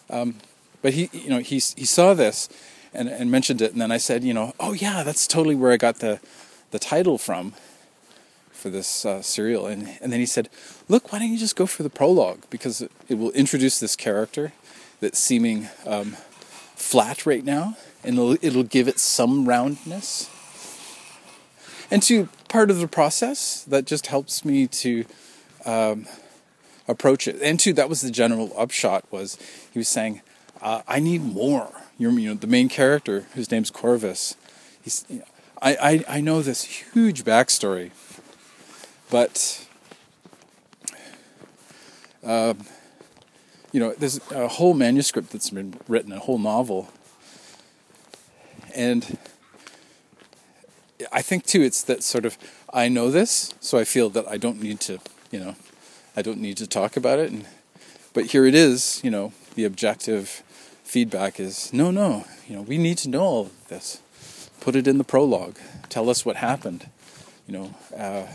Um, but he, you know, he he saw this and, and mentioned it, and then I said, you know, oh yeah, that's totally where I got the the title from for this uh, serial. And and then he said, look, why don't you just go for the prologue because it, it will introduce this character that's seeming um, flat right now, and it'll, it'll give it some roundness. And to part of the process that just helps me to um, approach it. And two, that was the general upshot. Was he was saying, uh, "I need more." You know, the main character, whose name's Corvus. He's, you know, I, I, I know this huge backstory, but um, you know, there's a whole manuscript that's been written, a whole novel. And I think too, it's that sort of, I know this, so I feel that I don't need to, you know, I don't need to talk about it. And, but here it is, you know, the objective feedback is, no, no, you know, we need to know all this. Put it in the prologue. Tell us what happened. You know, uh,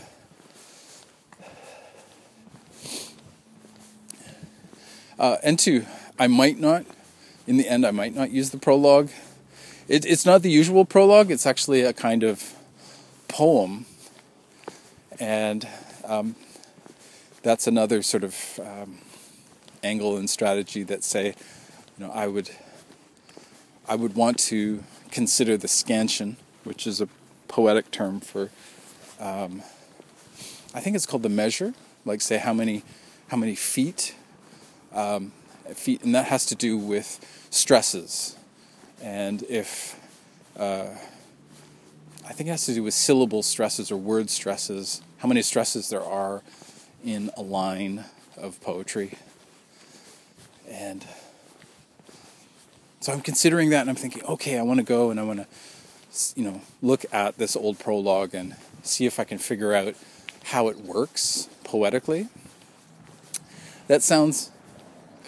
Uh, and two, I might not, in the end, I might not use the prologue. It, it's not the usual prologue, it's actually a kind of poem. And um, that's another sort of um, angle and strategy that say, you know, I would, I would want to consider the scansion, which is a poetic term for, um, I think it's called the measure, like say how many how many feet um, and that has to do with stresses, and if uh, I think it has to do with syllable stresses or word stresses, how many stresses there are in a line of poetry, and so I'm considering that, and I'm thinking, okay, I want to go and I want to, you know, look at this old prologue and see if I can figure out how it works poetically. That sounds,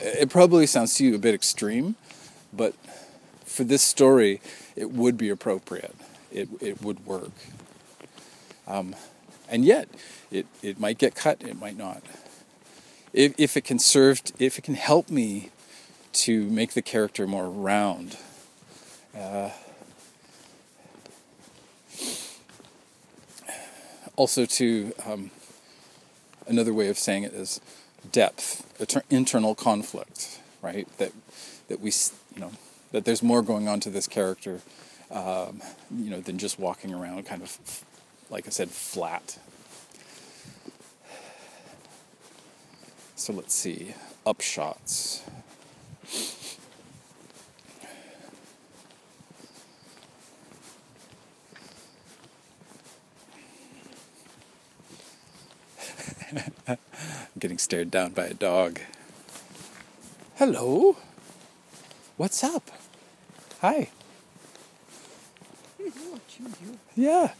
it probably sounds to you a bit extreme, but for this story, it would be appropriate. It, it would work. Um, and yet, it, it might get cut, it might not. If, if it can serve, if it can help me to make the character more round, uh, also to um, another way of saying it is depth, internal conflict, right? That that we, you know, that there's more going on to this character, um, you know, than just walking around kind of, like I said, flat. So let's see, upshots. *laughs* I'm getting stared down by a dog. Hello. What's up? Hi. Yeah.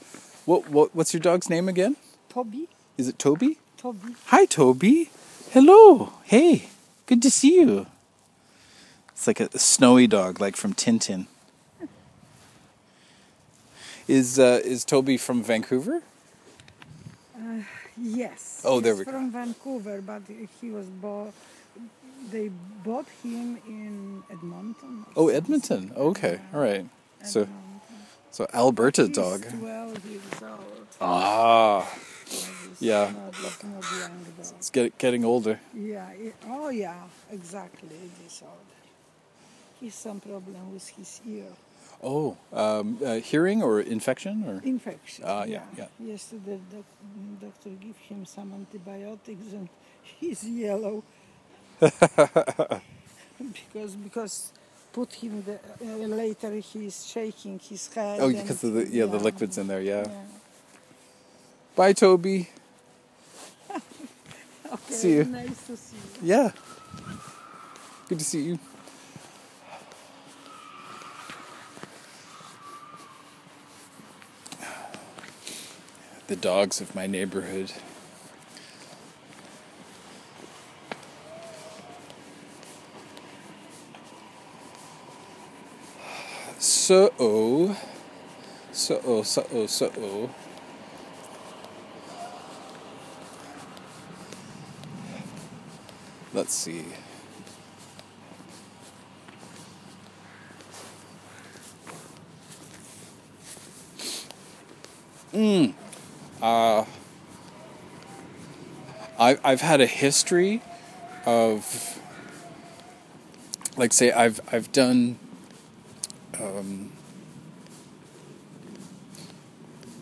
What, what what's your dog's name again? Toby. Is it Toby? Toby. Hi Toby. Hello. Hey. Good to see you. It's like a, a snowy dog like from Tintin. Is uh, is Toby from Vancouver? Uh, yes. Oh, there we go. From Vancouver, but he was bought. They bought him in Edmonton. Oh. Edmonton. Okay. All right. So Edmonton. so Alberta He's dog. 12 years old. Ah. Yeah. Not, not. It's get, getting older. Yeah. oh, yeah. Exactly. This old. He's some problem with his ear. Oh, um, uh, hearing or infection or? Infection. Ah, yeah, yeah. Yesterday, the doc- doctor gave him some antibiotics, and *laughs* he's yellow. *laughs* because because put him the, uh, later. He's shaking his head. Oh, because of the yeah, the liquids in there. Yeah. yeah. Bye, Toby. *laughs* Okay. See you. Nice to see you. Yeah. Good to see you. The dogs of my neighborhood. So, so, so, so. Let's see. Mm. Uh, I, I've had a history of, like, say, I've I've done um,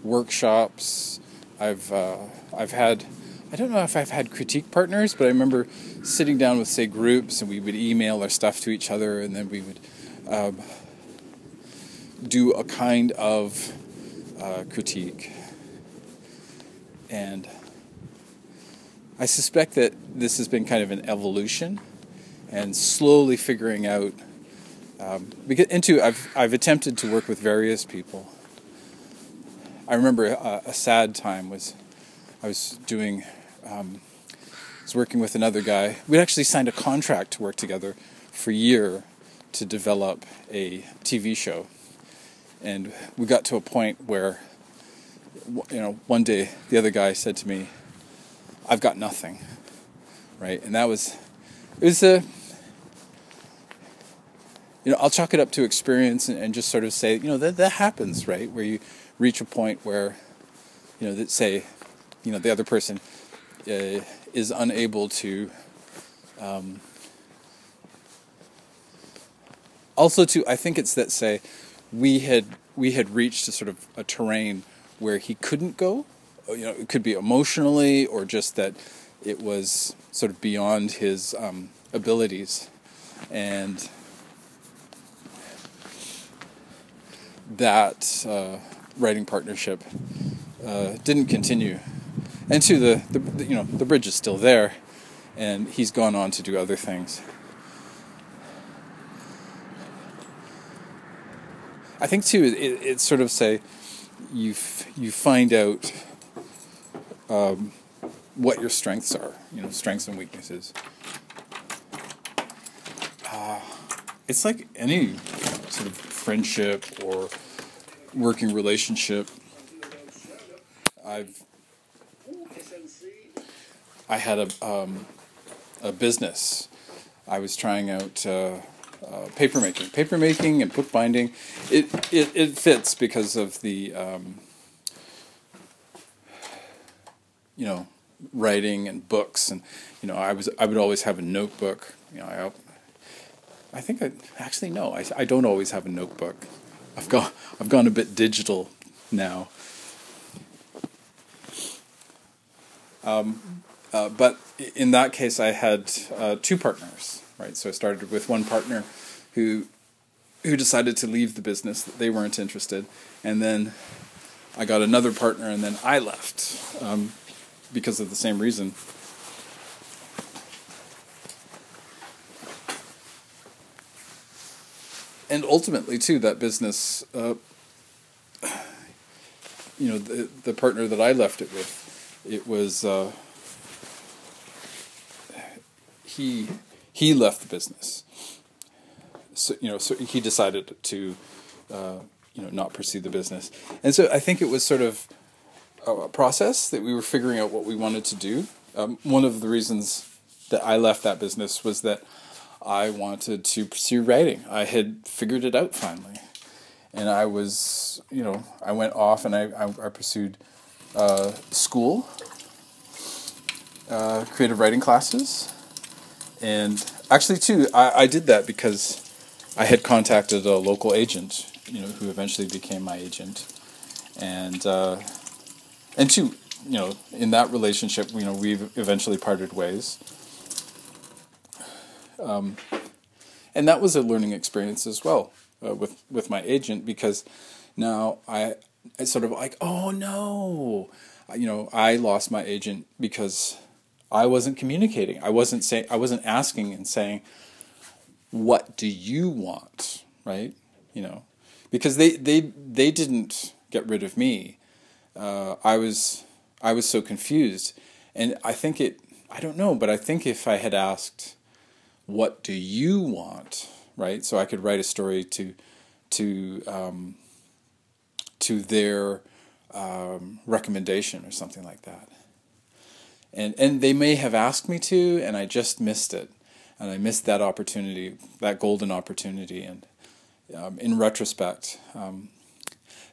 workshops. I've uh, I've had I don't know if I've had critique partners, but I remember sitting down with say groups and we would email our stuff to each other, and then we would um, do a kind of uh, critique. And I suspect that this has been kind of an evolution, and slowly figuring out. Um, because into I've I've attempted to work with various people. I remember a, a sad time was I was doing um, I was working with another guy. We'd actually signed a contract to work together for a year to develop a TV show, and we got to a point where you know one day the other guy said to me, "I've got nothing," right, and that was it was a you know, I'll chalk it up to experience and, and, just sort of say, you know, that that happens, right? Where you reach a point where, you know, that say, you know, the other person uh, is unable to. Um, also, to I think it's that say, we had we had reached a sort of a terrain where he couldn't go. You know, it could be emotionally or just that it was sort of beyond his um, abilities, and that uh, writing partnership uh, didn't continue. And two, the, the you know the bridge is still there, and he's gone on to do other things. I think too, it, it's sort of say you f- you find out um, what your strengths are, you know, strengths and weaknesses. Uh, it's like any sort of friendship or working relationship. I've I had a um, a business. I was trying out uh, uh, paper making, paper making and bookbinding. It it it fits because of the um, you know writing and books and you know I was I would always have a notebook. You know I I think I actually no I I don't always have a notebook. I've gone I've gone a bit digital now. Um, uh, but in that case, I had uh, two partners, right? So I started with one partner who who decided to leave the business; they weren't interested, and then I got another partner, and then I left um, because of the same reason. And ultimately, too, that business, uh, you know, the the partner that I left it with, it was. Uh, he he left the business. So you know, so he decided to uh, you know not pursue the business, and so I think it was sort of a process that we were figuring out what we wanted to do. Um, one of the reasons that I left that business was that I wanted to pursue writing. I had figured it out finally, and I was you know I went off and I I, I pursued uh, school, uh, creative writing classes and actually, too, I, I did that because I had contacted a local agent, you know, who eventually became my agent, and uh, and two, you know, in that relationship, you know, we eventually parted ways. Um, and that was a learning experience as well uh, with with my agent because now I, I sort of like, oh no, you know, I lost my agent because I wasn't communicating. I wasn't saying I wasn't asking and saying, "What do you want?" Right? You know, because they they they didn't get rid of me. Uh, I was I was so confused, and I think it. I don't know, but I think if I had asked, "What do you want?" Right, so I could write a story to to um, to their um, recommendation or something like that and and they may have asked me to, and I just missed it, and I missed that opportunity, that golden opportunity. And um, in retrospect, um,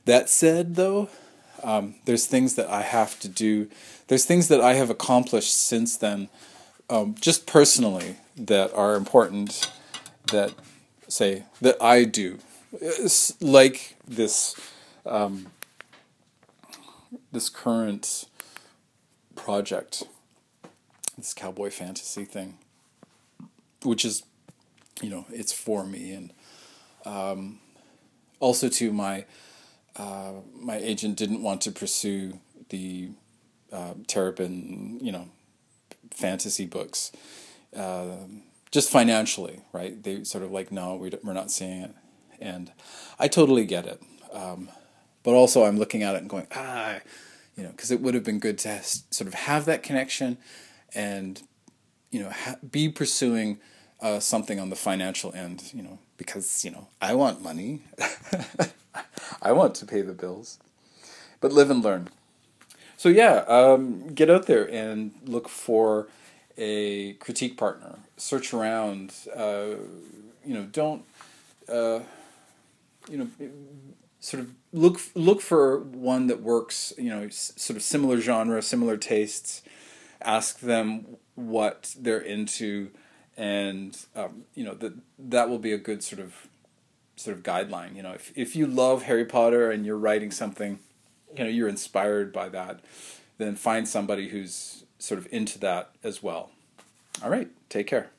that said, though, um, there's things that I have to do. There's things that I have accomplished since then, um, just personally, that are important. That say that I do, it's like this. Um, this current project, this cowboy fantasy thing, which is, you know, it's for me, and um, also to my uh, my agent didn't want to pursue the uh, Terrapin, you know, fantasy books, uh, just financially, right? They sort of like, no, we're not seeing it, and I totally get it. Um, but also, I'm looking at it and going, ah, you know, because it would have been good to sort of have that connection and, you know, ha- be pursuing uh, something on the financial end, you know, because, you know, I want money. *laughs* I want to pay the bills. But live and learn. So, yeah, um, get out there and look for a critique partner. Search around. Uh, you know, don't. Uh, you know, sort of look look for one that works. You know, sort of similar genre, similar tastes. Ask them what they're into, and um, you know that that will be a good sort of sort of guideline. You know, if if you love Harry Potter and you're writing something, you know, you're inspired by that, then find somebody who's sort of into that as well. All right, take care.